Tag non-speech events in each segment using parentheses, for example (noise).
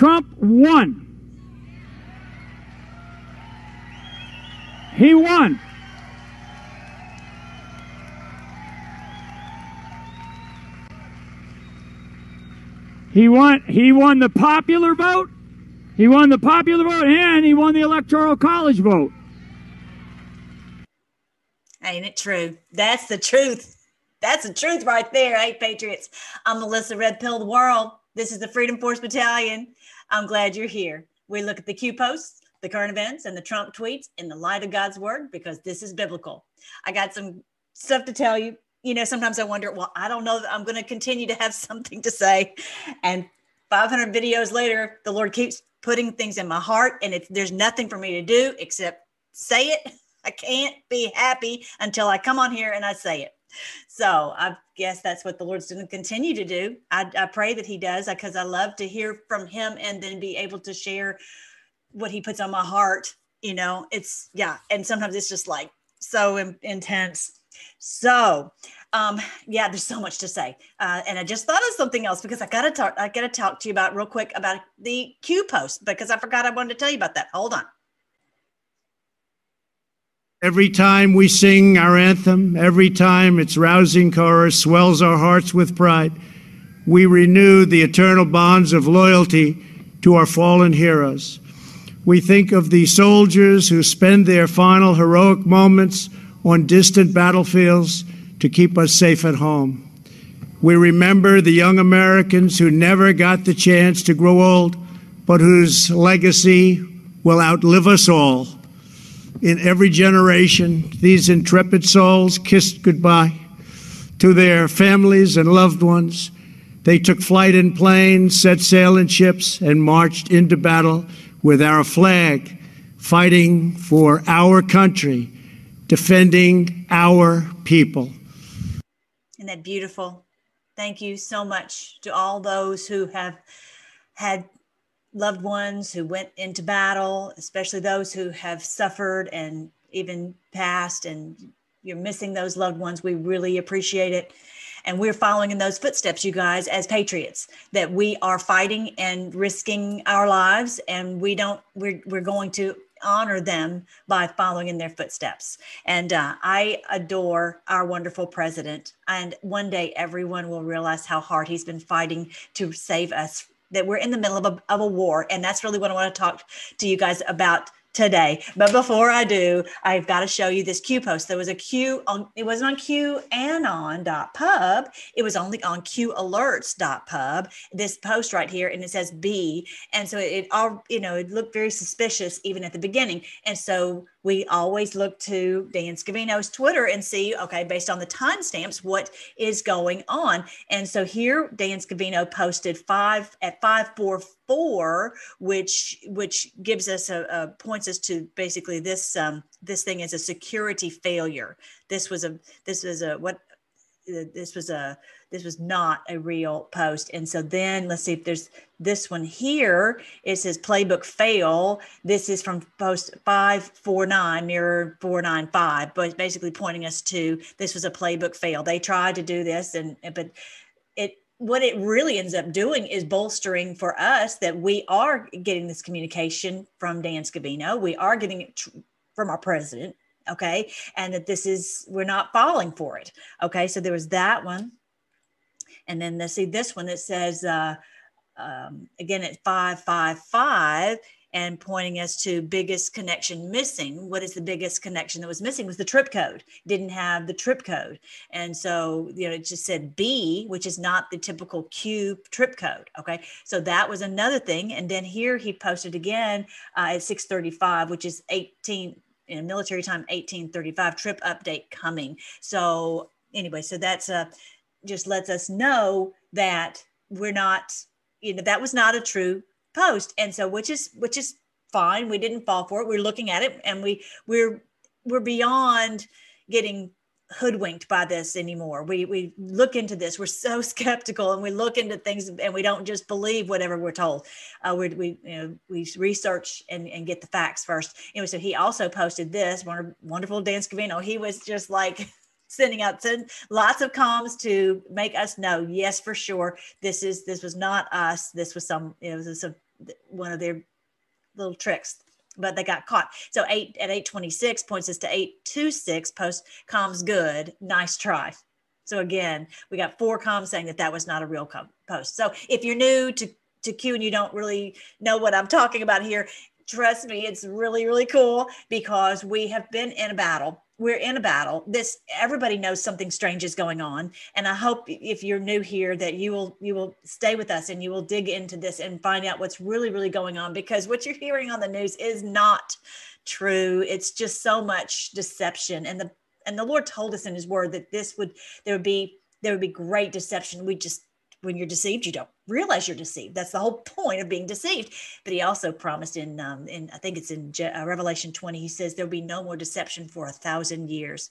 Trump won. He won. He won he won the popular vote. He won the popular vote and he won the electoral college vote. Ain't it true? That's the truth. That's the truth right there, hey Patriots. I'm Melissa Red Pill the World. This is the Freedom Force Battalion. I'm glad you're here. We look at the Q posts, the current events, and the Trump tweets in the light of God's word because this is biblical. I got some stuff to tell you. You know, sometimes I wonder, well, I don't know that I'm going to continue to have (laughs) something to say. And 500 videos later, the Lord keeps putting things in my heart, and it's, there's nothing for me to do except say it. (laughs) I can't be happy until I come on here and I say it. So I guess that's what the Lord's going to continue to do. I, I pray that He does because I love to hear from Him and then be able to share what He puts on my heart. You know, it's yeah, and sometimes it's just like so in, intense. So, um, yeah, there's so much to say, uh, and I just thought of something else because I gotta talk. I gotta talk to you about real quick about the Q post because I forgot I wanted to tell you about that. Hold on. Every time we sing our anthem, every time its rousing chorus swells our hearts with pride, we renew the eternal bonds of loyalty to our fallen heroes. We think of the soldiers who spend their final heroic moments on distant battlefields to keep us safe at home. We remember the young Americans who never got the chance to grow old, but whose legacy will outlive us all. In every generation, these intrepid souls kissed goodbye to their families and loved ones. They took flight in planes, set sail in ships, and marched into battle with our flag, fighting for our country, defending our people. Isn't that beautiful? Thank you so much to all those who have had loved ones who went into battle, especially those who have suffered and even passed, and you're missing those loved ones. We really appreciate it. And we're following in those footsteps, you guys, as patriots, that we are fighting and risking our lives, and we don't, we're, we're going to honor them by following in their footsteps. And uh, I adore our wonderful president. And one day, everyone will realize how hard he's been fighting to save us that we're in the middle of a, of a war. And that's really what I want to talk to you guys about today. But before I do, I've got to show you this Q post. There was a Q on, it wasn't on QAnon.pub. It was only on QAlerts.pub. This post right here, and it says B. And so it all, you know, it looked very suspicious even at the beginning. And so we always look to Dan Scavino's Twitter and see, okay, based on the timestamps, what is going on. And so here, Dan Scavino posted five at 544, which which gives us a, a points us to basically this um, this thing is a security failure. This was a this was a what this was a this was not a real post. And so then let's see if there's this one here. It says playbook fail. This is from post 549, mirror 495, but basically pointing us to this was a playbook fail. They tried to do this and but it what it really ends up doing is bolstering for us that we are getting this communication from Dan Scavino. We are getting it from our president okay and that this is we're not falling for it okay so there was that one and then let's see this one that says, uh, um, again at 555 and pointing us to biggest connection missing. What is the biggest connection that was missing was the trip code. Didn't have the trip code. And so, you know, it just said B, which is not the typical Q trip code. Okay. So that was another thing. And then here he posted again uh, at 635, which is 18 in military time, 1835 trip update coming. So anyway, so that's a, just lets us know that we're not you know that was not a true post. And so which is which is fine. We didn't fall for it. We're looking at it and we we're we're beyond getting hoodwinked by this anymore. We we look into this. We're so (laughs) skeptical and we look into things and we don't just believe whatever we're told. Uh, we we you know we research and, and get the facts first. Anyway so he also posted this wonderful dan scavino. He was just like (laughs) sending out send lots of comms to make us know yes for sure this is this was not us this was some it was a one of their little tricks but they got caught. So eight at 826 points us to 826 post comms good. Nice try. So again, we got four comms saying that that was not a real post. So if you're new to to Q and you don't really know what I'm talking about here, trust me, it's really really cool because we have been in a battle. We're in a battle. This everybody knows something strange is going on. And i hope if you're new here that you will you will stay with us and you will dig into this and find out what's really really going on because what you're hearing on the news is not true. It's just so much deception. And the and the lord told us in his word that this would there would be there would be great deception. We just when you're deceived, you don't realize you're deceived. That's the whole (laughs) point of being deceived. But he also promised in, um, in I think it's in Je- uh, Revelation 20, he says there'll be no more deception for a thousand years.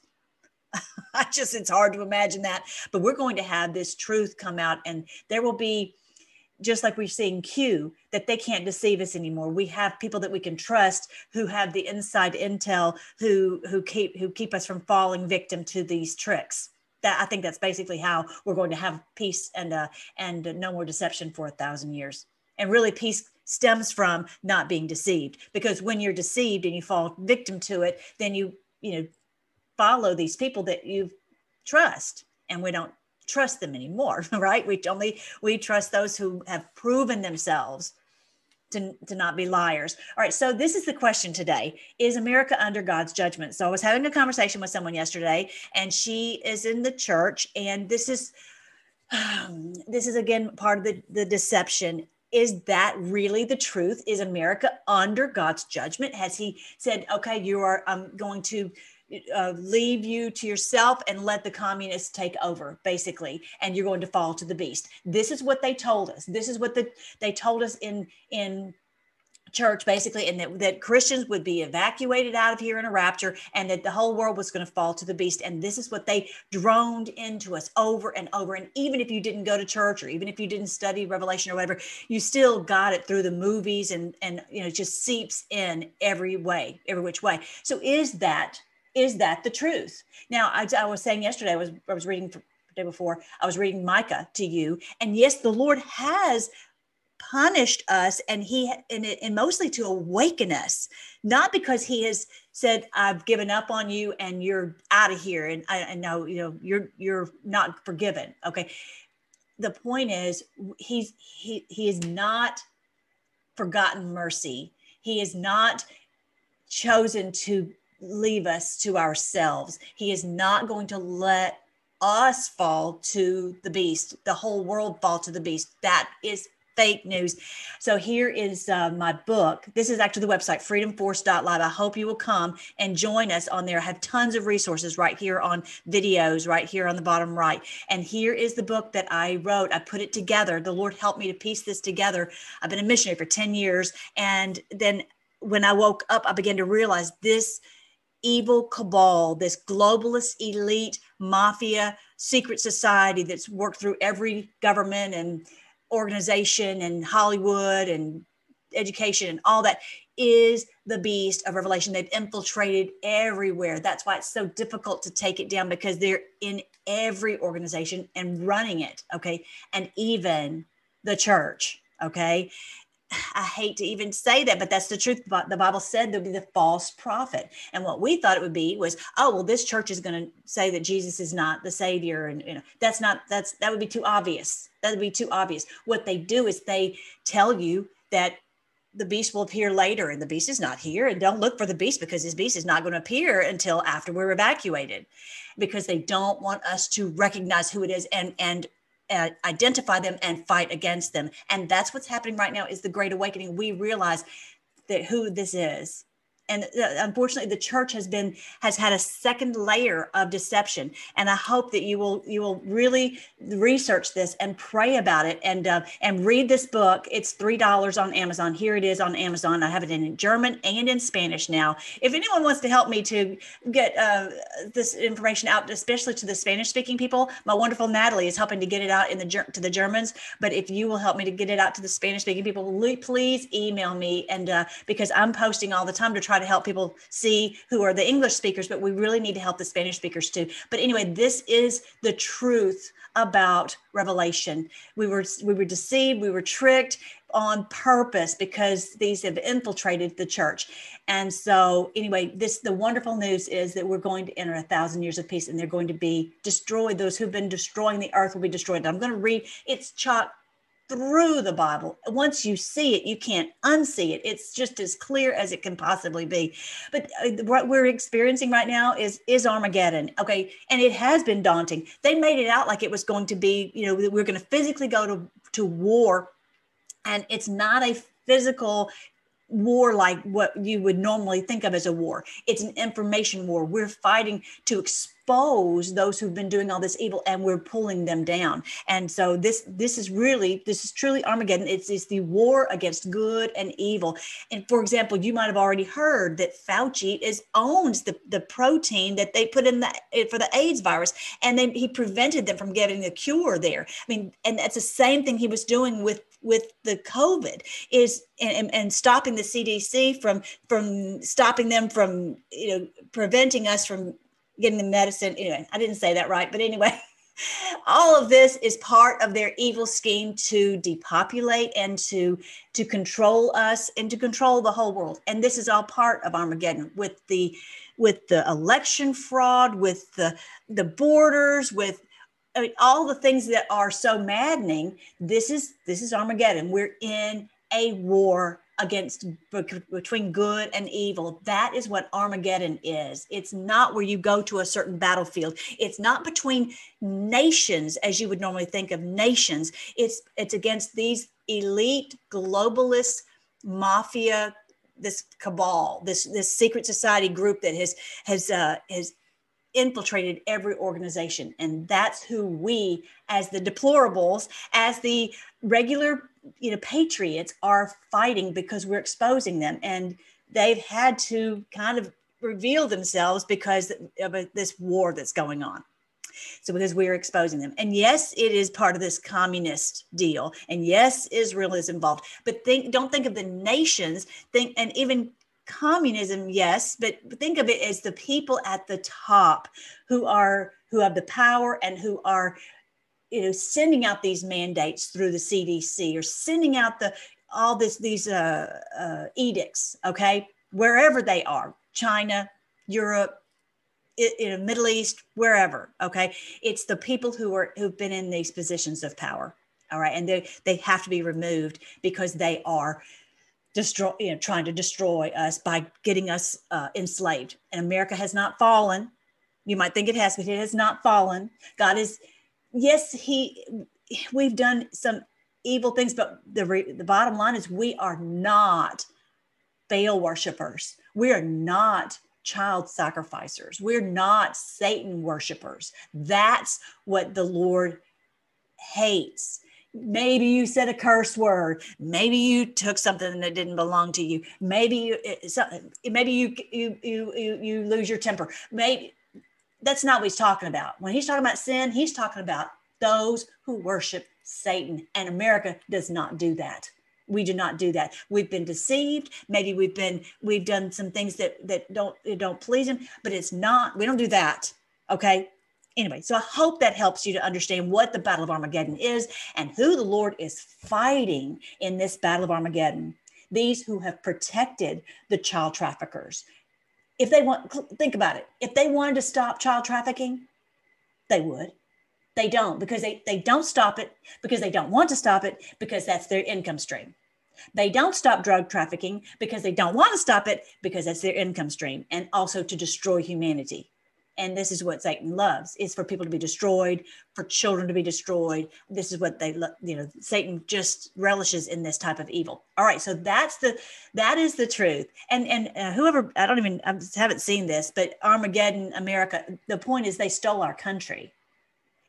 (laughs) I just, it's hard to imagine that. But we're going to have this truth come out, and there will be, just like we're seeing Q, that they can't deceive us anymore. We have people that we can trust who have the inside intel, who who keep who keep us from falling victim to these tricks that I think that's basically how we're going to have peace and uh, and no more deception for a thousand years. And really, peace stems from not being deceived. Because when you're deceived and you fall victim to it, then you you know follow these people that you trust, and we don't trust them anymore, (laughs) right? We only we trust those who have proven themselves to, to not be liars. All right. So this is the question today. Is America under God's judgment? So I was having a conversation with someone yesterday and she is in the church and this is um, this is again part of the, the deception. Is that really the truth? Is America under God's judgment? Has he said, okay, you are um, going to uh, leave you to yourself and let the communists take over basically and you're going to fall to the beast. This is what they told us. This is what the, they told us in in church basically and that, that christians would be evacuated out of here in a rapture and that the whole world was going to fall to the beast. And this is what they droned into us over and over. And even if you didn't go to church or even if you didn't study revelation or whatever you still got it through the movies and and you know it just seeps in every way every which way. So is that is that the truth? Now, I, I was saying yesterday, I was I was reading the day before, I was reading Micah to you, and yes, the Lord has punished us and he and, it, and mostly to awaken us not because he has said i've given up on you and you're out of here and i, know you know you're you're not forgiven okay the point is he's he he is not forgotten mercy he is not chosen to leave us to ourselves. He is not going to let us fall to the beast, the whole world fall to the beast. That is fake news. So here is uh, my book. This is actually the website, freedomforce.live. I hope you will come and join us on there. I have tons of resources right here on videos, right here on the bottom right. And here is the book that I wrote. I put it together. The Lord helped me to piece this together. I've been a missionary for 10 years. And then when I woke up, I began to realize this – evil cabal, this globalist elite mafia secret society that's worked through every government and organization and Hollywood and education and all that is the beast of revelation. They've infiltrated everywhere. That's why it's so difficult to take it down because they're in every organization and running it okay? And even the church okay I hate to even say that, but that's the truth. The Bible said there'd be the false prophet. And what we thought it would be was, oh, well, this church is going to say that Jesus is not the savior. And, you know, that's not, that's, that would be too obvious. That would be too obvious. What they do is they tell you that the beast will appear later and the beast is not here. And don't look for the beast because this beast is not going to appear until after we're evacuated because they don't want us to recognize who it is and, and identify them and fight against them. And that's what's happening right now is the great awakening. We realize that who this is and uh, unfortunately the church has been has had a second layer of deception and i hope that you will you will really research this and pray about it and uh, and read this book. It's three dollars on amazon. Here it is on amazon. I have it in german and in spanish now. If anyone wants to help me to get uh, this information out especially to the spanish speaking people my wonderful natalie is helping to get it out in the to the germans. But if you will help me to get it out to the spanish speaking people please email me. And uh, because i'm posting all the time to try try to help people see who are the English speakers, but we really need to help the Spanish speakers too. But anyway, this is the truth about revelation. We were we were deceived, we were tricked on purpose because these have infiltrated the church. And so anyway, this the wonderful news is that we're going to enter a thousand years of peace and they're going to be destroyed. Those who've been destroying the earth will be destroyed. I'm going to read it's chock through the Bible. Once you see it, you can't unsee it. It's just as clear as it can possibly be. But uh, what we're experiencing right now is is Armageddon. Okay, and it has been daunting. They made it out like it was going to be, you know, we're going to physically go to to war, and it's not a physical war like what you would normally think of as a war. It's an information war. We're fighting to expose those who've been doing all this evil and we're pulling them down. And so this this is really this is truly Armageddon. It's, it's the war against good and evil. And for example, you might have already heard that Fauci is owns the, the protein that they put in the eh, for the AIDS virus and then he prevented them from getting a cure there. I mean, and that's the same thing he was doing with with the COVID is and, and stopping the CDC from from stopping them from you know preventing us from getting the medicine. Anyway, I didn't say that right, but anyway. (laughs) all of this is part of their evil scheme to depopulate and to to control us and to control the whole world and this is all part of armageddon with the with the election fraud with the the borders with I mean, all the things that are so maddening. This is this is Armageddon. We're in a war against between good and evil. That is what Armageddon is. It's not where you go to a certain battlefield. It's not between nations as you would normally think of nations. It's it's against these elite globalist mafia this cabal this this secret society group that has has uh, has infiltrated every organization. And that's who we, as the deplorables, as the regular, you know, patriots, are fighting because we're exposing them. And they've had to kind of reveal themselves because of this war that's going on. So because we're exposing them. And yes, it is part of this communist deal. And yes, Israel is involved. But think don't think of the nations, think and even communism yes but think of it as the people at the top who are who have the power and who are you know sending out these mandates through the cdc or sending out the all this these uh, uh, edicts okay? Wherever they are china europe in middle east wherever okay? It's the people who are who've been in these positions of power all right? And they they have to be removed because they are destroy, you know, trying to destroy us by getting us uh, enslaved. And America has not fallen. You might think it has, but it has not fallen. God is, yes, He, we've done some evil things, but the re, the bottom line is we are not Baal worshipers. We are not child sacrificers. We're not Satan worshipers. That's what the Lord hates maybe you said a curse word. Maybe you took something that didn't belong to you. Maybe you maybe you you you you, lose your temper. Maybe that's not what he's talking about. When he's talking about sin he's talking about those who worship satan and america does not do that. We do not do that. We've been deceived. Maybe we've been we've done some things that that don't don't please him but it's not we don't do that okay anyway, so I hope that helps you to understand what the Battle of Armageddon is and who the Lord is fighting in this Battle of Armageddon. These who have protected the child traffickers. If they want, think about it. If they wanted to stop child trafficking, they would. They don't because they, they don't stop it because they don't want to stop it because that's their income stream. They don't stop drug trafficking because they don't want to stop it because that's their income stream and also to destroy humanity and this is what satan loves is for people to be destroyed for children to be destroyed. This is what they love you know satan just relishes in this type of evil. All right so that's the that is the truth. And and uh, whoever i don't even i haven't seen this but armageddon america the point is they stole our country.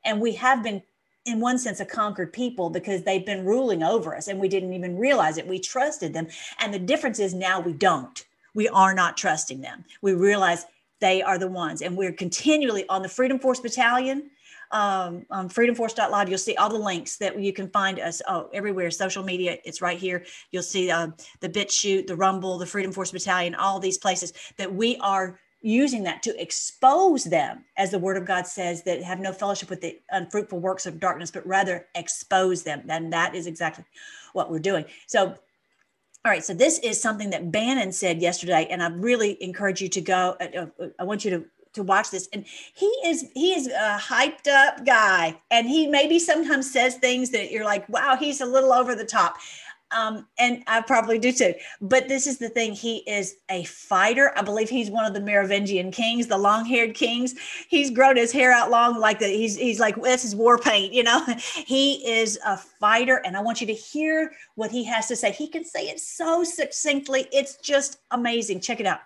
And we have been in one sense a conquered people because they've been ruling over us and we didn't even realize it. We trusted them. And the difference is now we don't. We are not trusting them. We realize they are the ones. And we're continually on the Freedom Force Battalion. um, on freedomforce.live, you'll see all the links that you can find us oh, everywhere. Social media, it's right here. You'll see uh, the BitChute, the Rumble, the Freedom Force Battalion, all these places that we are using that to expose them, as the Word of God says, that have no fellowship with the unfruitful works of darkness, but rather expose them. And that is exactly what we're doing. So all right, so this is something that Bannon said yesterday, and I really encourage you to go. Uh, uh, I want you to to watch this and he is he is a hyped up guy and he maybe sometimes says things that you're like wow he's a little over the top um, and I probably do too. But this is the thing: he is a fighter. I believe he's one of the Merovingian kings, the long-haired kings. He's grown his hair out long, like the, he's he's like this is war paint. You know, (laughs) he is a fighter, and I want you to hear what he has to say. He can say it so succinctly; it's just amazing. Check it out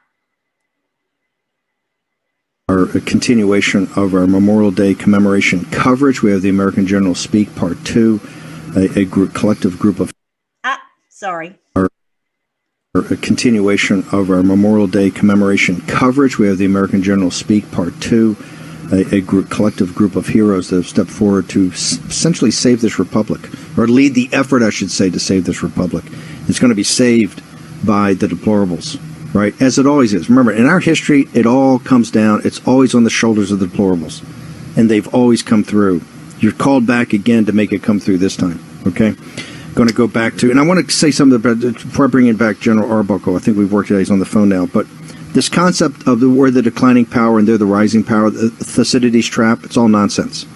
our continuation of our Memorial Day commemoration coverage. We have the American General Speak Part Two, a, a group, collective group of. Sorry. Our, a continuation of our Memorial Day commemoration coverage. We have the American General Speak Part Two, a, a group, collective group of heroes that have stepped forward to s- essentially save this republic, or lead the effort, I should say, to save this republic. It's going to be saved by the deplorables right? As it always is. Remember, in our history, it all comes down, it's always on the shoulders of the deplorables. And they've always come through. You're called back again to make it come through this time, okay? Going to go back to, and I want to say something about, before I bring in back General Arbuckle, I think we've worked out, he's on the phone now, but this concept of the, we're the declining power and they're the rising power, the Thucydides trap, it's all nonsense.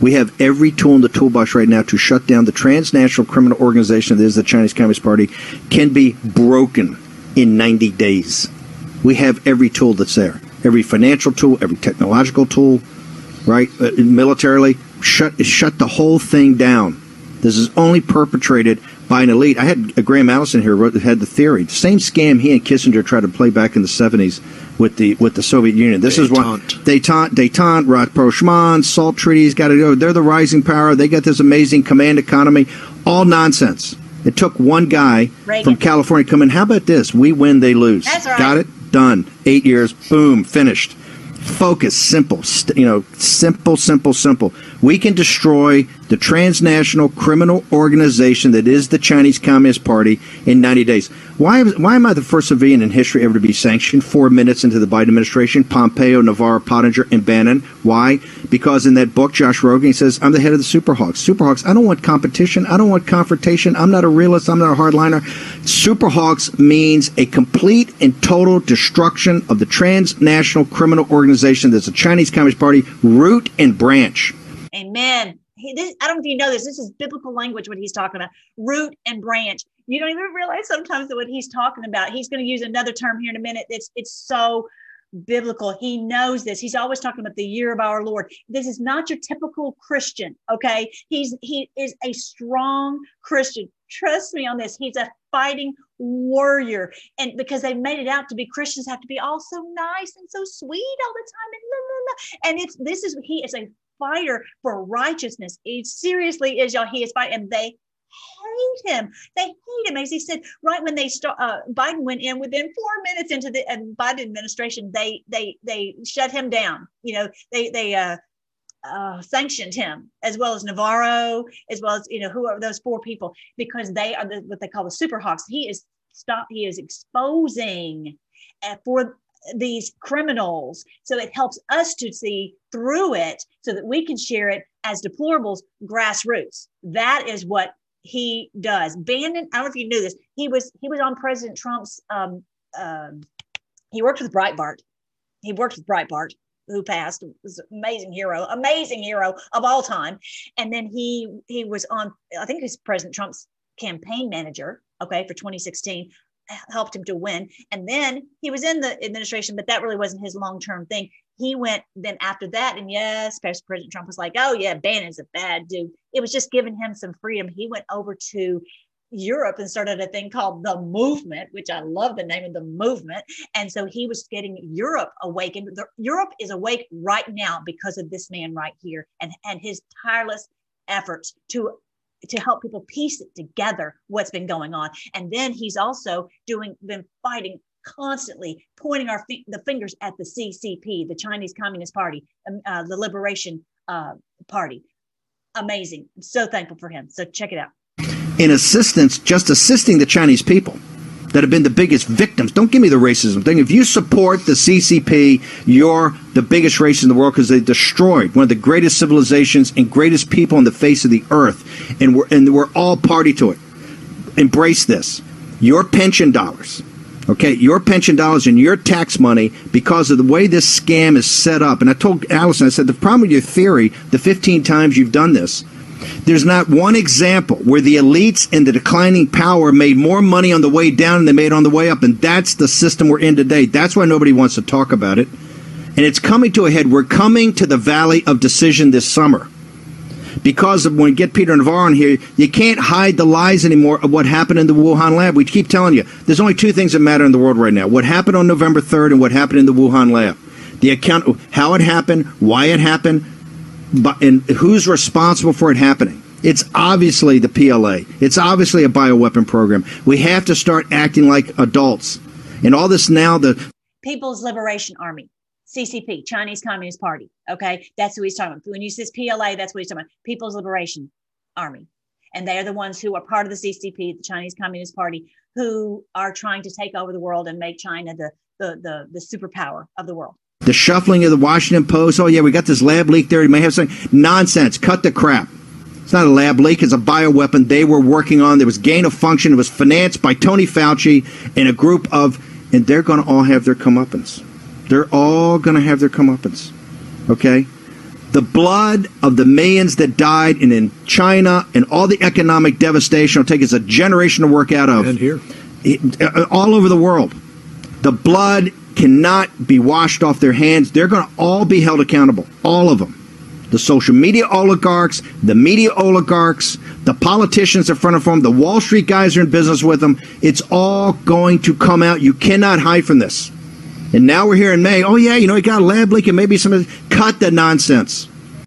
We have every tool in the toolbox right now to shut down the transnational criminal organization that is the Chinese Communist Party can be broken in 90 days. We have every tool that's there every financial tool, every technological tool, right? Uh, militarily, shut, shut the whole thing down. This is only perpetrated by an elite. I had Graham Allison here wrote, had the theory. The same scam he and Kissinger tried to play back in the 70s with the with the Soviet Union. This is what detente, detente, rapprochement, SALT treaties got to go. They're the rising power. They got this amazing command economy. All nonsense. It took one guy Reagan. from California to come in. How about this? We win, they lose. That's right. Got it? Done. Eight years. Boom. Finished. Focus. Simple. St- you know, simple, simple, simple. We can destroy the transnational criminal organization that is the Chinese Communist Party in 90 days. Why, why am I the first civilian in history ever to be sanctioned four minutes into the Biden administration? Pompeo, Navarro, Pottinger, and Bannon. Why? Because in that book, Josh Rogin says, I'm the head of the Superhawks. Superhawks, I don't want competition. I don't want confrontation. I'm not a realist. I'm not a hardliner. Superhawks means a complete and total destruction of the transnational criminal organization that's the Chinese Communist Party, root and branch. Amen he, this, I don't know if you know this. This is biblical language. What he's talking about, root and branch. You don't even realize sometimes that what he's talking about. He's going to use another term here in a minute. It's it's so biblical. He knows this. He's always talking about the year of our Lord. This is not your typical Christian. Okay, he's he is a strong Christian. Trust me on this. He's a fighting warrior, and because they've made it out to be Christians have to be all so nice and so sweet all the time, and blah, blah. and it's this is he is a fighter for righteousness. He seriously is, y'all. He is fighting, and they hate him. They hate him, as he said. Right when they start, uh, Biden went in within four minutes into the Biden administration, they they they shut him down. You know, they they uh, uh, sanctioned him as well as Navarro, as well as you know who are those four people because they are the, what they call the super hawks. He is stop. He is exposing uh, for these criminals. So it helps us to see through it so that we can share it as deplorables grassroots. That is what he does. Bannon, I don't know if you knew this. He was he was on President Trump's um, um he worked with Breitbart. He worked with Breitbart, who passed, was an amazing hero, amazing hero of all time. And then he he was on, I think he's President Trump's campaign manager, okay, for 2016 helped him to win. And then he was in the administration, but that really wasn't his long term thing. He went then after that, and yes, President Trump was like, "Oh yeah, Bannon's a bad dude." It was just giving him some freedom. He went over to Europe and started a thing called the movement, which I love the name of the movement. And so he was getting Europe awakened. The, Europe is awake right now because of this man right here and, and his tireless efforts to to help people piece it together what's been going on and then he's also doing been fighting constantly pointing our fi- the fingers at the ccp the chinese communist party um, uh, the liberation uh, party. Amazing. I'm so thankful for him. So check it out. In assistance, just assisting the Chinese people that have been the biggest victims. Don't give me the racism thing. If you support the CCP, you're the biggest race in the world because they destroyed one of the greatest civilizations and greatest people on the face of the earth, and we're and we're all party to it. Embrace this. Your pension dollars, okay, your pension dollars and your tax money because of the way this scam is set up. And I told Allison, I said the problem with your theory, the 15 times you've done this there's not one example where the elites and the declining power made more money on the way down than they made on the way up. And that's the system we're in today. That's why nobody wants to talk about it. And it's coming to a head. We're coming to the valley of decision this summer. Because of when we get Peter Navarro in here, you can't hide the lies anymore of what happened in the Wuhan lab. We keep telling you there's only two things that matter in the world right now what happened on November 3rd and what happened in the Wuhan lab. The account, how it happened, why it happened, but and who's responsible for it happening? It's obviously the PLA. It's obviously a bioweapon program. We have to start acting like adults. And all this now, the People's Liberation Army, CCP, Chinese Communist Party. Okay, that's who he's talking about. When you says PLA, that's what he's talking about. People's Liberation Army, and they are the ones who are part of the CCP, the Chinese Communist Party, who are trying to take over the world and make China the the the, the superpower of the world the shuffling of the Washington Post. Oh, yeah, we got this lab leak there. You may have something. Nonsense. Cut the crap. It's not a lab leak. It's a bioweapon they were working on. There was gain of function. It was financed by Tony Fauci and a group of, and they're going to all have their comeuppance. They're all going to have their comeuppance. Okay? The blood of the millions that died in, in China and all the economic devastation will take us a generation to work out of. And here. Uh, all over the world. The blood cannot be washed off their hands. They're going to all be held accountable, all of them. The social media oligarchs, the media oligarchs, the politicians in front of them, the Wall Street guys are in business with them. It's all going to come out. You cannot hide from this. And now we're here in May. Oh, yeah, you know, he got a lab leak and maybe some. Cut the nonsense. (laughs)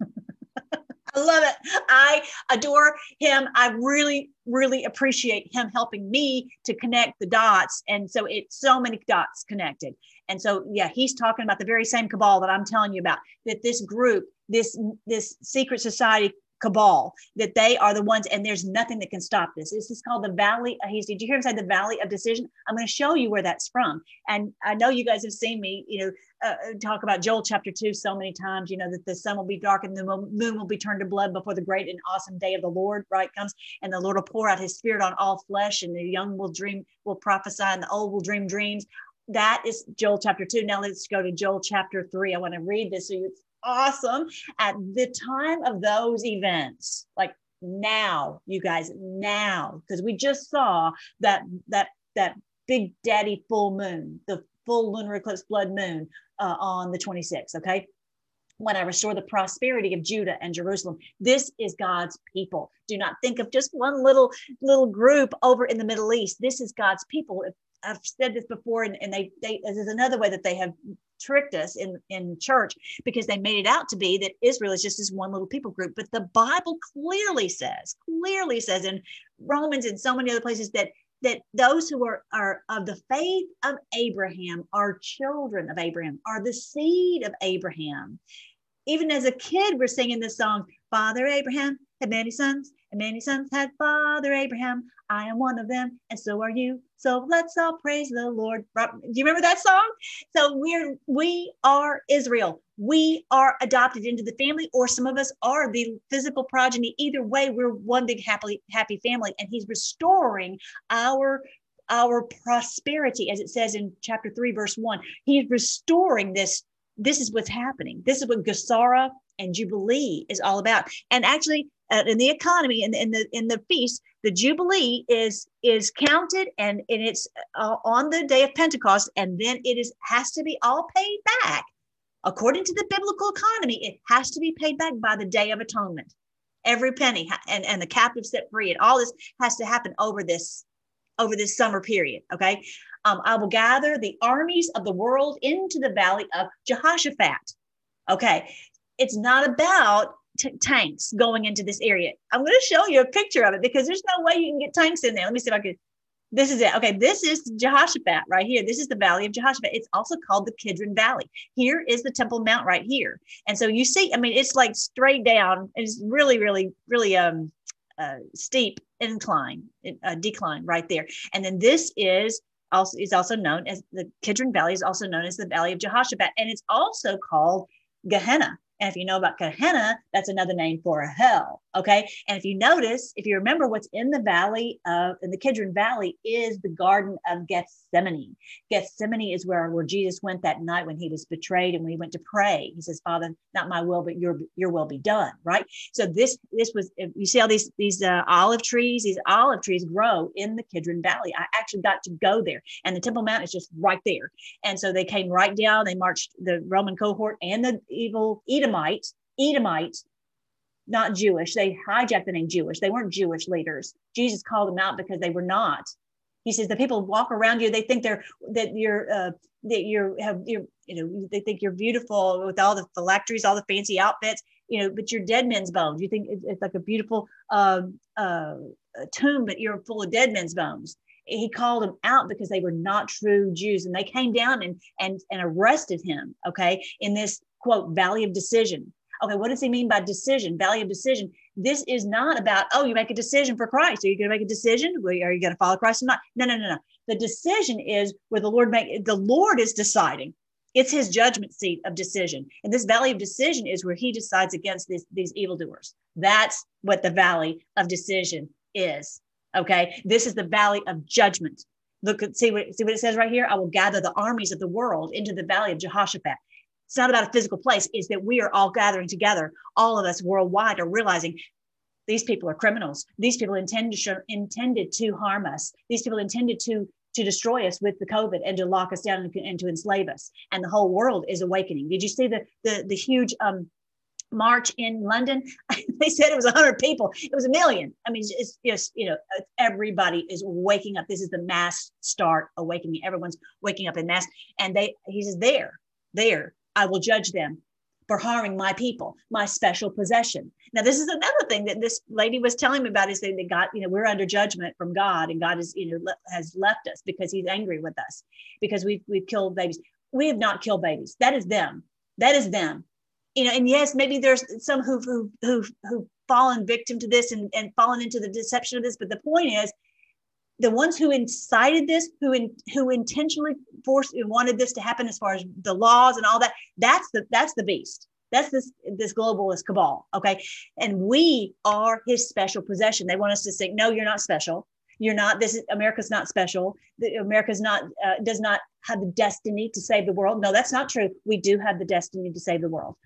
I love it. I adore him. I really, really appreciate him helping me to connect the dots. And so it's so many dots connected. And so, yeah, he's talking about the very same cabal that I'm telling you about. That this group, this this secret society cabal, that they are the ones, and there's nothing that can stop this. This is called the Valley. He's, did you hear him say the Valley of Decision? I'm going to show you where that's from. And I know you guys have seen me, you know, uh, uh, talk about Joel chapter two so many times. You know that the sun will be dark and the moon will be turned to blood before the great and awesome day of the Lord. Right comes, and the Lord will pour out His Spirit on all flesh, and the young will dream, will prophesy, and the old will dream dreams that is Joel chapter two. Now let's go to Joel chapter three. I want to read this. So it's awesome. At the time of those events, like now, you guys, now, because we just saw that that that big daddy full moon, the full lunar eclipse blood moon uh, on the 26th. Okay. When I restore the prosperity of Judah and Jerusalem, this is God's people. Do not think of just one little little group over in the Middle East. This is God's people. I've said this before, and, and they, they this is another way that they have tricked us in in church because they made it out to be that Israel is just this one little people group. But the Bible clearly says, clearly says in Romans and so many other places that that those who are, are of the faith of Abraham are children of Abraham, are the seed of Abraham. Even as a kid, we're singing this song, Father Abraham had many sons, and many sons had Father Abraham. I am one of them, and so are you. So let's all praise the Lord. Do you remember that song? So we're we are Israel. We are adopted into the family, or some of us are the physical progeny. Either way, we're one big happy happy family, and He's restoring our our prosperity, as it says in chapter three, verse one. He's restoring this. This is what's happening. This is what Gesara and Jubilee is all about. And actually, uh, in the economy and in, in, the in the feast, the Jubilee is is counted and, and it's uh, on the day of Pentecost, and then it is has to be all paid back. According to the biblical economy, it has to be paid back by the day of atonement. Every penny and, and the captive set free, and all this has to happen over this over this summer period. Okay. Um, I will gather the armies of the world into the valley of Jehoshaphat. Okay. It's not about t- tanks going into this area. I'm going to show you a picture of it because there's no way you can get tanks in there. Let me see if I can This is it. Okay, this is Jehoshaphat right here. This is the Valley of Jehoshaphat. It's also called the Kidron Valley. Here is the Temple Mount right here. And so you see, I mean, it's like straight down. It's really, really, really um uh, steep incline, uh, decline right there. And then this is also is also known as the Kidron Valley is also known as the Valley of Jehoshaphat, and it's also called Gehenna. And if you know about Gehenna, that's another name for a hell. Okay. And if you notice, if you remember what's in the valley of in the Kidron Valley is the Garden of Gethsemane. Gethsemane is where, our Lord Jesus went that night when he was betrayed and when he went to pray. He says, Father, not my will, but your your will be done. Right. So this this was you see all these these uh, olive trees, these olive trees grow in the Kidron Valley. I actually got to go there. And the Temple Mount is just right there. And so they came right down, they marched the Roman cohort and the evil Edomites, Edomite, not Jewish. They hijacked the name Jewish. They weren't Jewish leaders. Jesus called them out because they were not. He says the people walk around you. They think they're that you're uh, that you're have you're you know they think you're beautiful with all the phylacteries, all the fancy outfits. You know, but you're dead men's bones. You think it's like a beautiful uh, uh, tomb, but you're full of dead men's bones. He called them out because they were not true Jews, and they came down and and and arrested him. Okay, in this quote valley of decision Okay, what does he mean by decision, valley of decision? This is not about, oh, you make a decision for Christ. Are you going to make a decision? Are you going to follow Christ or not? No, no, no, no. The decision is where the Lord make the Lord is deciding. It's his judgment seat of decision. And this valley of decision is where he decides against these, these evildoers. That's what the valley of decision is. Okay. This is the valley of judgment. Look at see what see what it says right here. I will gather the armies of the world into the valley of Jehoshaphat it's not about a physical place, is that we are all gathering together. All of us worldwide are realizing these people are criminals. These people intend to show, intended to harm us. These people intended to to destroy us with the COVID and to lock us down and, and to enslave us. And the whole world is awakening. Did you see the the, the huge um, march in London? (laughs) they said it was 100 people. It was a million. I mean, it's just you know everybody is waking up. This is the mass start awakening. Everyone's waking up in mass, and they he says there, there I will judge them for harming my people, my special possession. Now, this is another thing that this lady was telling me about is that they got, you know, we're under judgment from God and God is, you know, le- has left us because he's angry with us because we've, we've killed babies. We have not killed babies. That is them. That is them. You know, and yes, maybe there's some who've, who, who've, who've fallen victim to this and, and fallen into the deception of this. But the point is the ones who incited this, who in, who intentionally forced and wanted this to happen, as far as the laws and all that, that's the that's the beast. That's this this globalist cabal. Okay, and we are his special possession. They want us to say, no, you're not special. You're not. This is America's not special. The, America's not uh, does not have the destiny to save the world. No, that's not true. We do have the destiny to save the world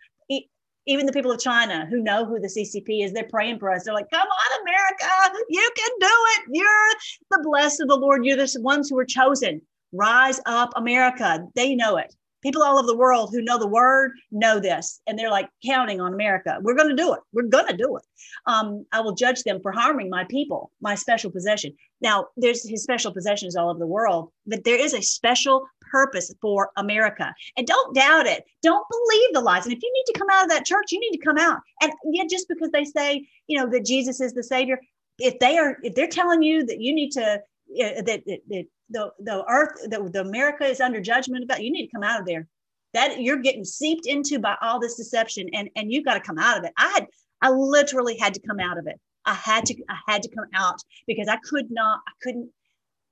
even the people of China who know who the CCP is, they're praying for us. They're like, come on, America, you can do it. You're the blessed of the Lord. You're the ones who are chosen. Rise up, America. They know it. People all over the world who know the word know this, and they're like counting on America. We're going to do it. We're going to do it. Um, I will judge them for harming my people, my special possession. Now, there's his special possessions all over the world, but there is a special purpose for America. And don't doubt it. Don't believe the lies. And if you need to come out of that church, you need to come out. And yeah, just because they say, you know, that Jesus is the Savior, if they are, if they're telling you that you need to, uh, that, that, that the the earth, the, the America is under judgment about, you need to come out of there. That you're getting seeped into by all this deception, and and you've got to come out of it. I had, I literally had to come out of it. I had to, I had to come out because I could not, I couldn't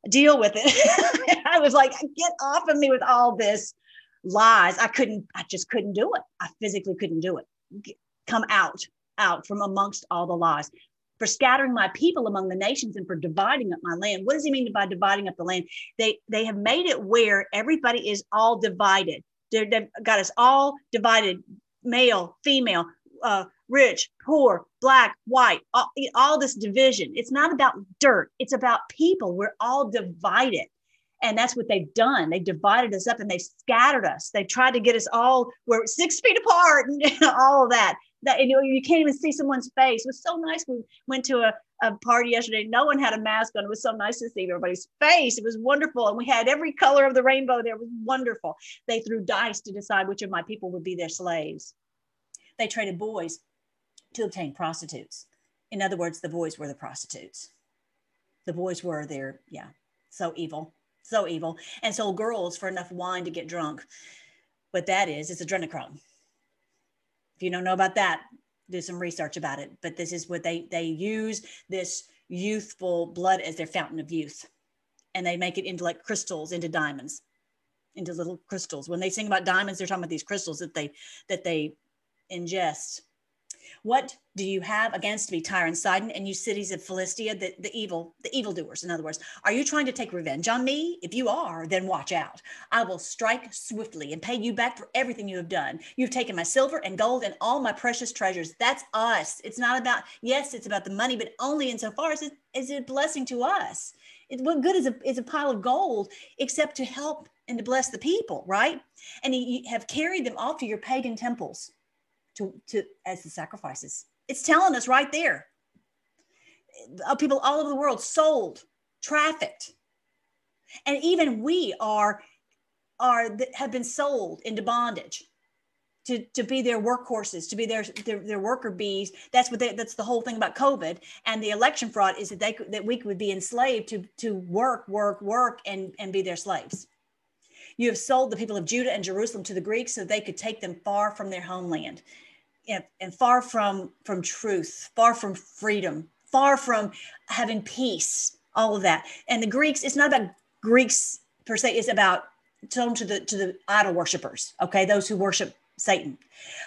deal with it. (laughs) I was like, get off of me with all this lies. I couldn't, I just couldn't do it. I physically couldn't do it. Come out, out from amongst all the lies. For scattering my people among the nations and for dividing up my land. What does he mean by dividing up the land? They they have made it where everybody is all divided. they have got us all divided, male, female, uh, rich, poor, black, white, all, all this division. It's not about dirt, it's about people. We're all divided. And that's what they've done. They divided us up and they scattered us. They tried to get us all, we're six feet apart and (laughs) all of that. That you know, you can't even see someone's face. It was so nice. We went to a, a party yesterday. No one had a mask on. It was so nice to see everybody's face. It was wonderful. And we had every color of the rainbow there. It was wonderful. They threw dice to decide which of my people would be their slaves. They traded boys to obtain prostitutes. In other words, the boys were the prostitutes. The boys were their, yeah, So evil, so evil, and sold girls for enough wine to get drunk. What that is, it's adrenochrome. If you don't know about that, do some research about it. But this is what they they use this youthful blood as their fountain of youth, and they make it into like crystals, into diamonds, into little crystals. When they sing about diamonds, they're talking about these crystals that they that they ingest what do you have against me, Tyre and Sidon, and you cities of Philistia, the, the evil, the evildoers, in other words? Are you trying to take revenge on me? If you are, then watch out. I will strike swiftly and pay you back for everything you have done. You've taken my silver and gold and all my precious treasures. That's us. It's not about, yes, it's about the money, but only insofar as it is a blessing to us. It, what good is a, is a pile of gold except to help and to bless the people, right? And you have carried them off to your pagan temples to, to as the sacrifices. It's telling us right there. Uh, people all over the world sold, trafficked, and even we are are have been sold into bondage to, to be their workhorses, to be their, their, their worker bees. That's what they, that's the whole thing about COVID and the election fraud is that they that we would be enslaved to to work, work, work, and and be their slaves. You have sold the people of Judah and Jerusalem to the Greeks so they could take them far from their homeland and, and far from from truth, far from freedom, far from having peace, all of that. And the Greeks, it's not about Greeks per se, it's about to the to the idol worshippers, okay, those who worship Satan.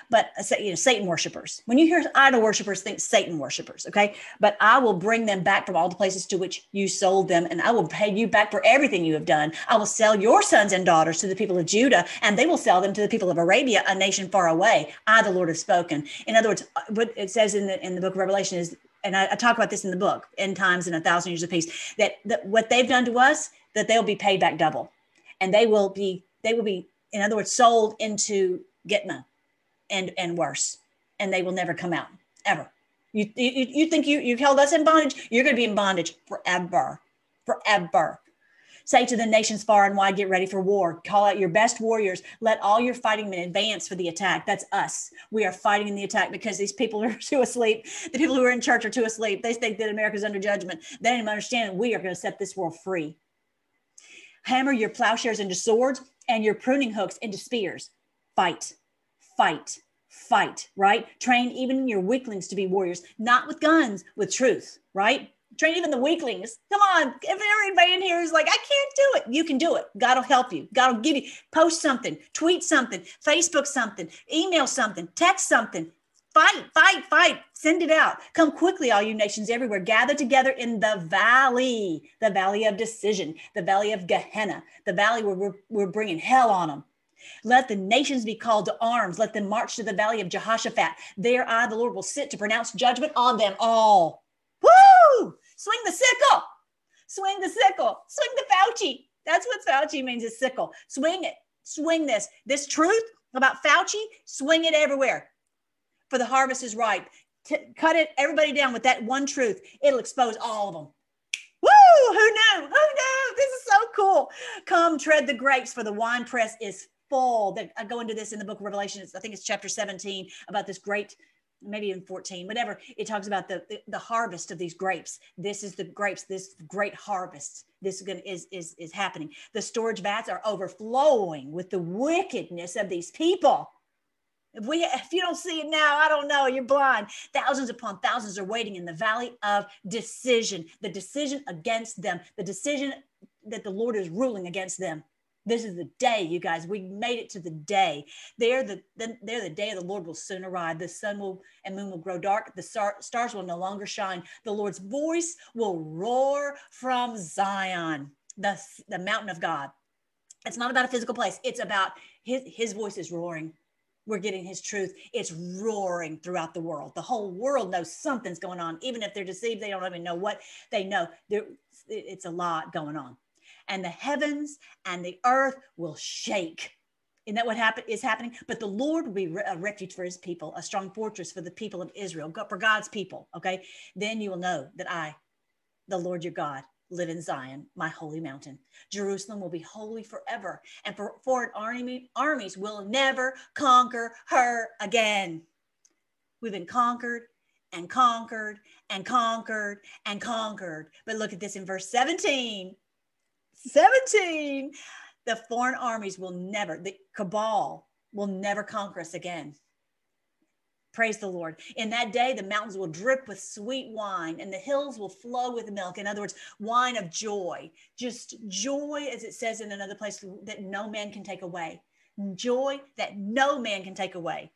But uh, you know, Satan worshipers. When you hear idol worshipers, think Satan worshipers. Okay. But I will bring them back from all the places to which you sold them, and I will pay you back for everything you have done. I will sell your sons and daughters to the people of Judah, and they will sell them to the people of Arabia, a nation far away. I, the Lord, have spoken. In other words, uh, what it says in the in the book of Revelation is, and I, I talk about this in the book, End Times and a Thousand Years of Peace, that, that what they've done to us, that they'll be paid back double, and they will be they will be, in other words, sold into Gitmo and and worse, and they will never come out ever. You you, you think you you've held us in bondage? You're going to be in bondage forever, forever. Say to the nations far and wide, get ready for war. Call out your best warriors. Let all your fighting men advance for the attack. That's us. We are fighting in the attack because these people are (laughs) too asleep. The people who are in church are too asleep. They think that America's under judgment. They don't even understand we are going to set this world free. Hammer your plowshares into swords and your pruning hooks into spears. Fight fight, fight, right? Train even your weaklings to be warriors, not with guns, with truth, right? Train even the weaklings. Come on. If everybody in here is like, I can't do it, you can do it. God will help you. God will give you, post something, tweet something, Facebook something, email something, text something. Fight, fight, fight. Send it out. Come quickly, all you nations everywhere. Gather together in the valley, the valley of decision, the valley of Gehenna, the valley where we're, we're bringing hell on them let the nations be called to arms. Let them march to the valley of Jehoshaphat. There I, the Lord, will sit to pronounce judgment on them all. Woo! Swing the sickle. Swing the sickle. Swing the Fauci. That's what Fauci means is sickle. Swing it. Swing this. This truth about Fauci, swing it everywhere. For the harvest is ripe. T- cut it, everybody down with that one truth. It'll expose all of them. Woo! Who knew? Who knew? This is so cool. Come tread the grapes, for the wine press is full that I go into this in the book of Revelation. I think it's chapter 17 about this great, maybe in 14, whatever. It talks about the, the, the harvest of these grapes. This is the grapes, this great harvest. This is, is, is, is happening. The storage vats are overflowing with the wickedness of these people. If we if you don't see it now, I don't know, you're blind. Thousands upon thousands are waiting in the valley of decision, the decision against them, the decision that the Lord is ruling against them. This is the day, you guys. We made it to the day. They're the, the they're the day of the Lord will soon arrive. The sun will and moon will grow dark. The star, stars will no longer shine. The Lord's voice will roar from Zion, the, the mountain of God. It's not about a physical place. It's about his his voice is roaring. We're getting his truth. It's roaring throughout the world. The whole world knows something's going on. Even if they're deceived, they don't even know what they know. There, it's a lot going on and the heavens and the earth will shake. Isn't that what happen, is happening? But the Lord will be a refuge for his people, a strong fortress for the people of Israel, for God's people. Okay. Then you will know that I, the Lord your God, live in Zion, my holy mountain. Jerusalem will be holy forever, and for foreign army, armies will never conquer her again. We've been conquered and conquered and conquered and conquered. But look at this in verse 17 17. The foreign armies will never, the cabal will never conquer us again. Praise the Lord. In that day, the mountains will drip with sweet wine and the hills will flow with milk. In other words, wine of joy, just joy, as it says in another place, that no man can take away. Joy that no man can take away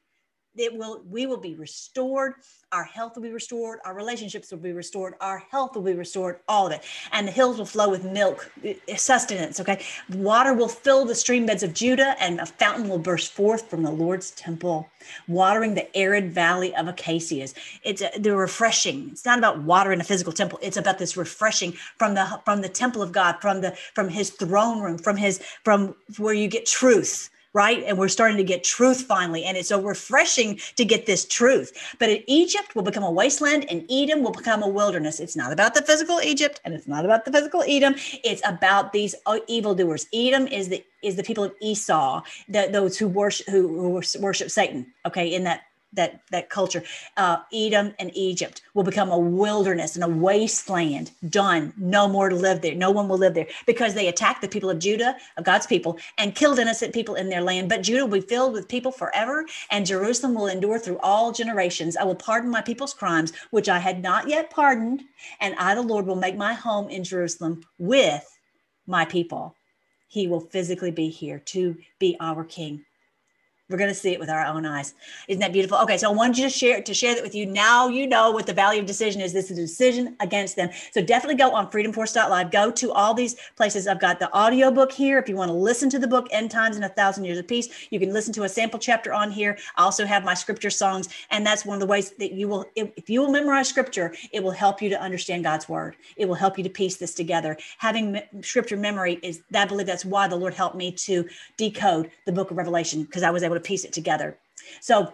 it will we will be restored. Our health will be restored. Our relationships will be restored. Our health will be restored. All of it. And the hills will flow with milk eh, sustenance okay? Water will fill the stream beds of judah and a fountain will burst forth from the lord's temple watering the arid valley of acacias. It's a, the refreshing. It's not about water in a physical temple. It's about this refreshing from the from the temple of god from the from his throne room from his from where you get truth right? And we're starting to get truth finally. And it's so refreshing to get this truth. But Egypt will become a wasteland and Edom will become a wilderness. It's not about the physical Egypt and it's not about the physical Edom. It's about these uh, evildoers. Edom is the is the people of Esau, the, those who worship who, who worship Satan. Okay, in that that that culture. Uh, Edom and Egypt will become a wilderness and a wasteland. Done. No more to live there. No one will live there because they attacked the people of Judah, of God's people, and killed innocent people in their land. But Judah will be filled with people forever, and Jerusalem will endure through all generations. I will pardon my people's crimes, which I had not yet pardoned, and I, the Lord, will make my home in Jerusalem with my people. He will physically be here to be our king. We're going to see it with our own eyes. Isn't that beautiful? Okay, so I wanted you to share to share that with you. Now you know what the value of decision is. This is a decision against them. So definitely go on freedomforce.live. Go to all these places. I've got the audio book here. If you want to listen to the book End Times in a Thousand Years of Peace, you can listen to a sample chapter on here. I also have my scripture songs, and that's one of the ways that you will, if you will memorize scripture, it will help you to understand God's word. It will help you to piece this together. Having scripture memory is, I believe that's why the Lord helped me to decode the book of Revelation because I was able able piece it together. So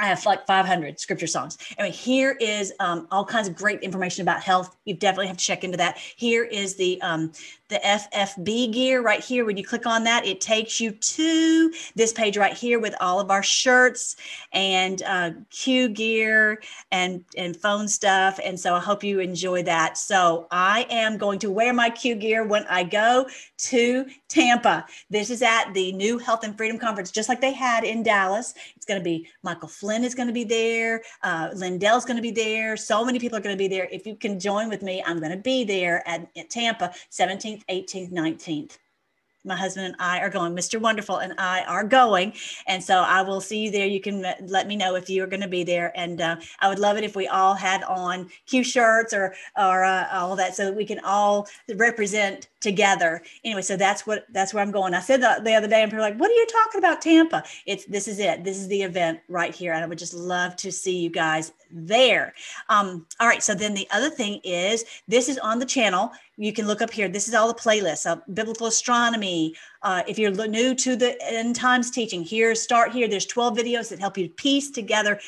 I have like 500 scripture songs. Mean, here is um, all kinds of great information about health. You definitely have to check into that. Here is the um, the FFB gear right here. When you click on that, it takes you to this page right here with all of our shirts and uh, Q gear and and phone stuff. And so I hope you enjoy that. So I am going to wear my Q gear when I go to Tampa. This is at the new Health and Freedom Conference, just like they had in Dallas. It's going to be Michael Flynn is going to be there. Uh, Lindell's going to be there. So many people are going to be there. If you can join with me, I'm going to be there at, at Tampa, 17th, 18th, 19th my husband and I are going. Mr. Wonderful and I are going, and so I will see you there. You can let me know if you are going to be there, and uh, I would love it if we all had on Q shirts or or uh, all that, so that we can all represent together. Anyway, so that's what that's where I'm going. I said the, the other day, and people are like, "What are you talking about, Tampa?" It's this is it. This is the event right here, and I would just love to see you guys there. Um, all right. So then the other thing is this is on the channel. You can look up here. This is all the playlists of biblical astronomy. Uh, if you're new to the end times teaching, here, start here. There's 12 videos that help you piece together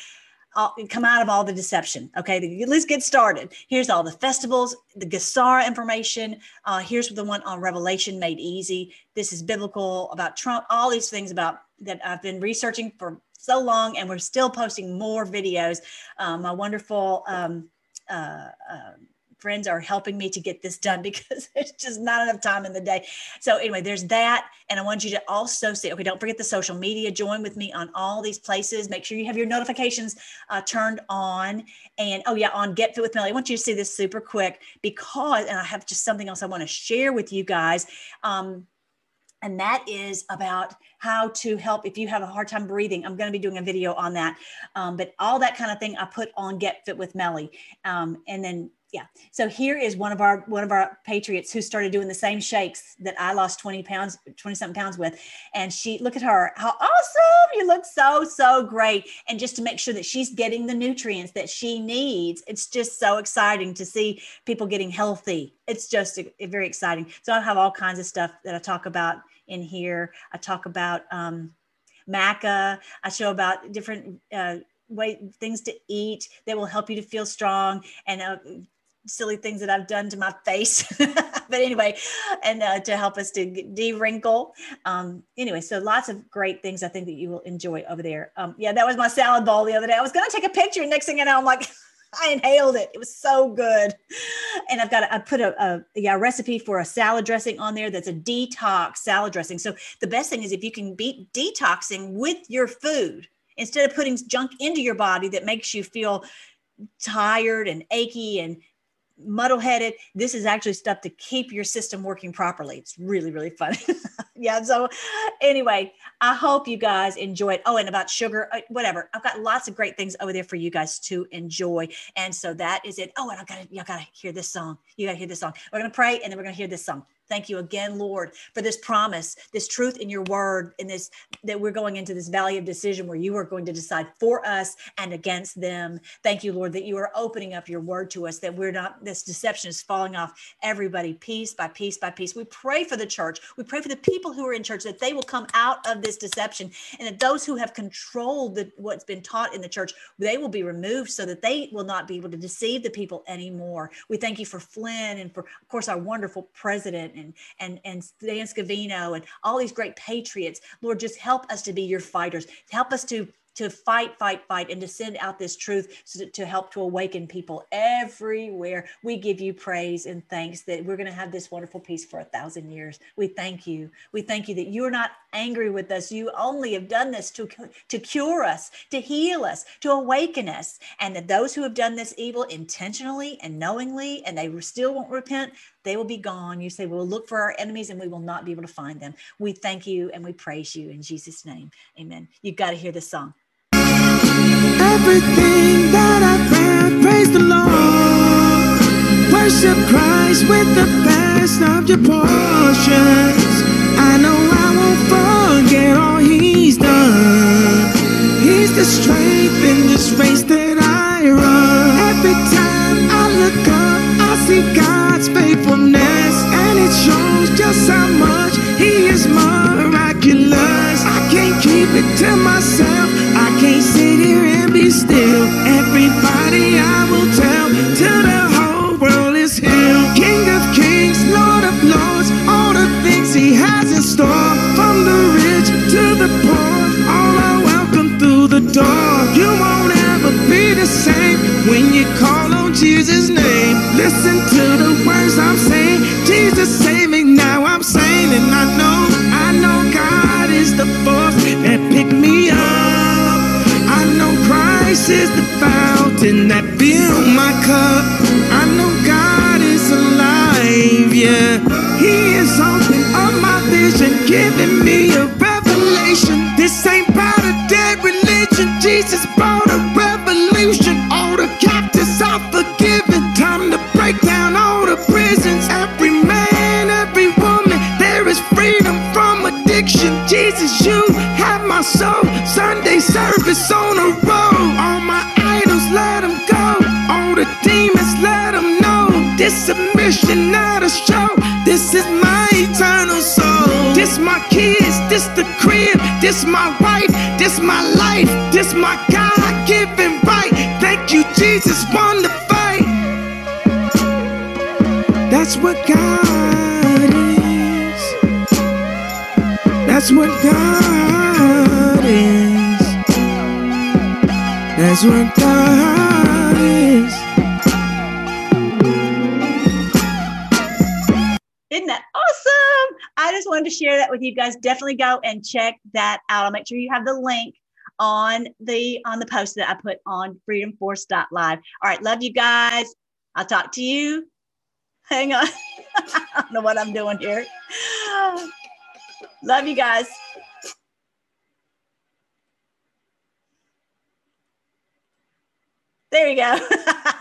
uh, come out of all the deception. Okay, least get started. Here's all the festivals, the GESARA information. Uh, here's the one on Revelation made easy. This is biblical about Trump. All these things about that I've been researching for so long, and we're still posting more videos. Um, my wonderful um, uh, uh, friends are helping me to get this done (laughs) because it's just not enough time in the day. So anyway, there's that. And I want you to also see, okay, don't forget the social media. Join with me on all these places. Make sure you have your notifications uh, turned on. And oh yeah, on Get Fit with Melly. I want you to see this super quick because, and I have just something else I want to share with you guys. Um, and that is about how to help if you have a hard time breathing. I'm going to be doing a video on that, um, but all that kind of thing I put on Get Fit with Melly, um, and then yeah. So here is one of our one of our patriots who started doing the same shakes that I lost 20 pounds, 20 something pounds with. And she look at her, how awesome. You look so, so great. And just to make sure that she's getting the nutrients that she needs. It's just so exciting to see people getting healthy. It's just a, a very exciting. So I have all kinds of stuff that I talk about in here. I talk about um, maca. I show about different uh, way things to eat that will help you to feel strong and uh, silly things that I've done to my face. (laughs) but anyway, and uh, to help us to de-wrinkle. Um, anyway, so lots of great things I think that you will enjoy over there. Um, yeah, that was my salad bowl the other day. I was going to take a picture. Next thing you know, I'm like, (laughs) I inhaled it. It was so good. And I've got I put a, a yeah recipe for a salad dressing on there that's a detox salad dressing. So the best thing is if you can be detoxing with your food instead of putting junk into your body that makes you feel tired and achy and muddle headed. This is actually stuff to keep your system working properly. It's really, really fun. (laughs) yeah. So, anyway, I hope you guys enjoy it. Oh, and about sugar, uh, whatever. I've got lots of great things over there for you guys to enjoy. And so that is it. Oh, and I got to, y'all got to hear this song. You got to hear this song. We're to pray and then we're to hear this song. Thank you again, Lord, for this promise, this truth in your word, in this that we're going into this valley of decision where you are going to decide for us and against them. Thank you, Lord, that you are opening up your word to us, that we're not, this deception is falling off everybody piece by piece by piece. We pray for the church. We pray for the people who are in church that they will come out of this deception and that those who have controlled the, what's been taught in the church, they will be removed so that they will not be able to deceive the people anymore. We thank you for Flynn and for, of course, our wonderful president and and and Dan Scavino and all these great patriots. Lord, just help us to be your fighters. Help us to to fight, fight, fight, and to send out this truth to, to help to awaken people everywhere. We give you praise and thanks that we're going to have this wonderful peace for a thousand years. We thank you. We thank you that you're not angry with us. You only have done this to, to cure us, to heal us, to awaken us. And that those who have done this evil intentionally and knowingly, and they still won't repent, they will be gone. You say, We'll look for our enemies and we will not be able to find them. We thank you and we praise you in Jesus' name. Amen. You've got to hear this song. Everything that I found, praise the Lord. Worship Christ with the best of your portions. I know strength in this race Jesus' name. Listen to the words I'm saying. Jesus save me now. I'm saying, and I know, I know God is the force that picked me up. I know Christ is the fountain that filled my cup. I know God is alive, yeah. He is opening up my vision, giving me a Not a show. This is my eternal soul. This my kids, this the crib, this my wife, this my life, this my God given right. Thank you, Jesus, won the fight. That's what God is. That's what God is. That's what God with you guys. Definitely go and check that out. I'll make sure you have the link on the on the post that I put on freedomforce.live. All right, love you guys. I'll talk to you. (laughs) Hang on. (laughs) I don't know what I'm doing here. (sighs) Love you guys. There you go. (laughs)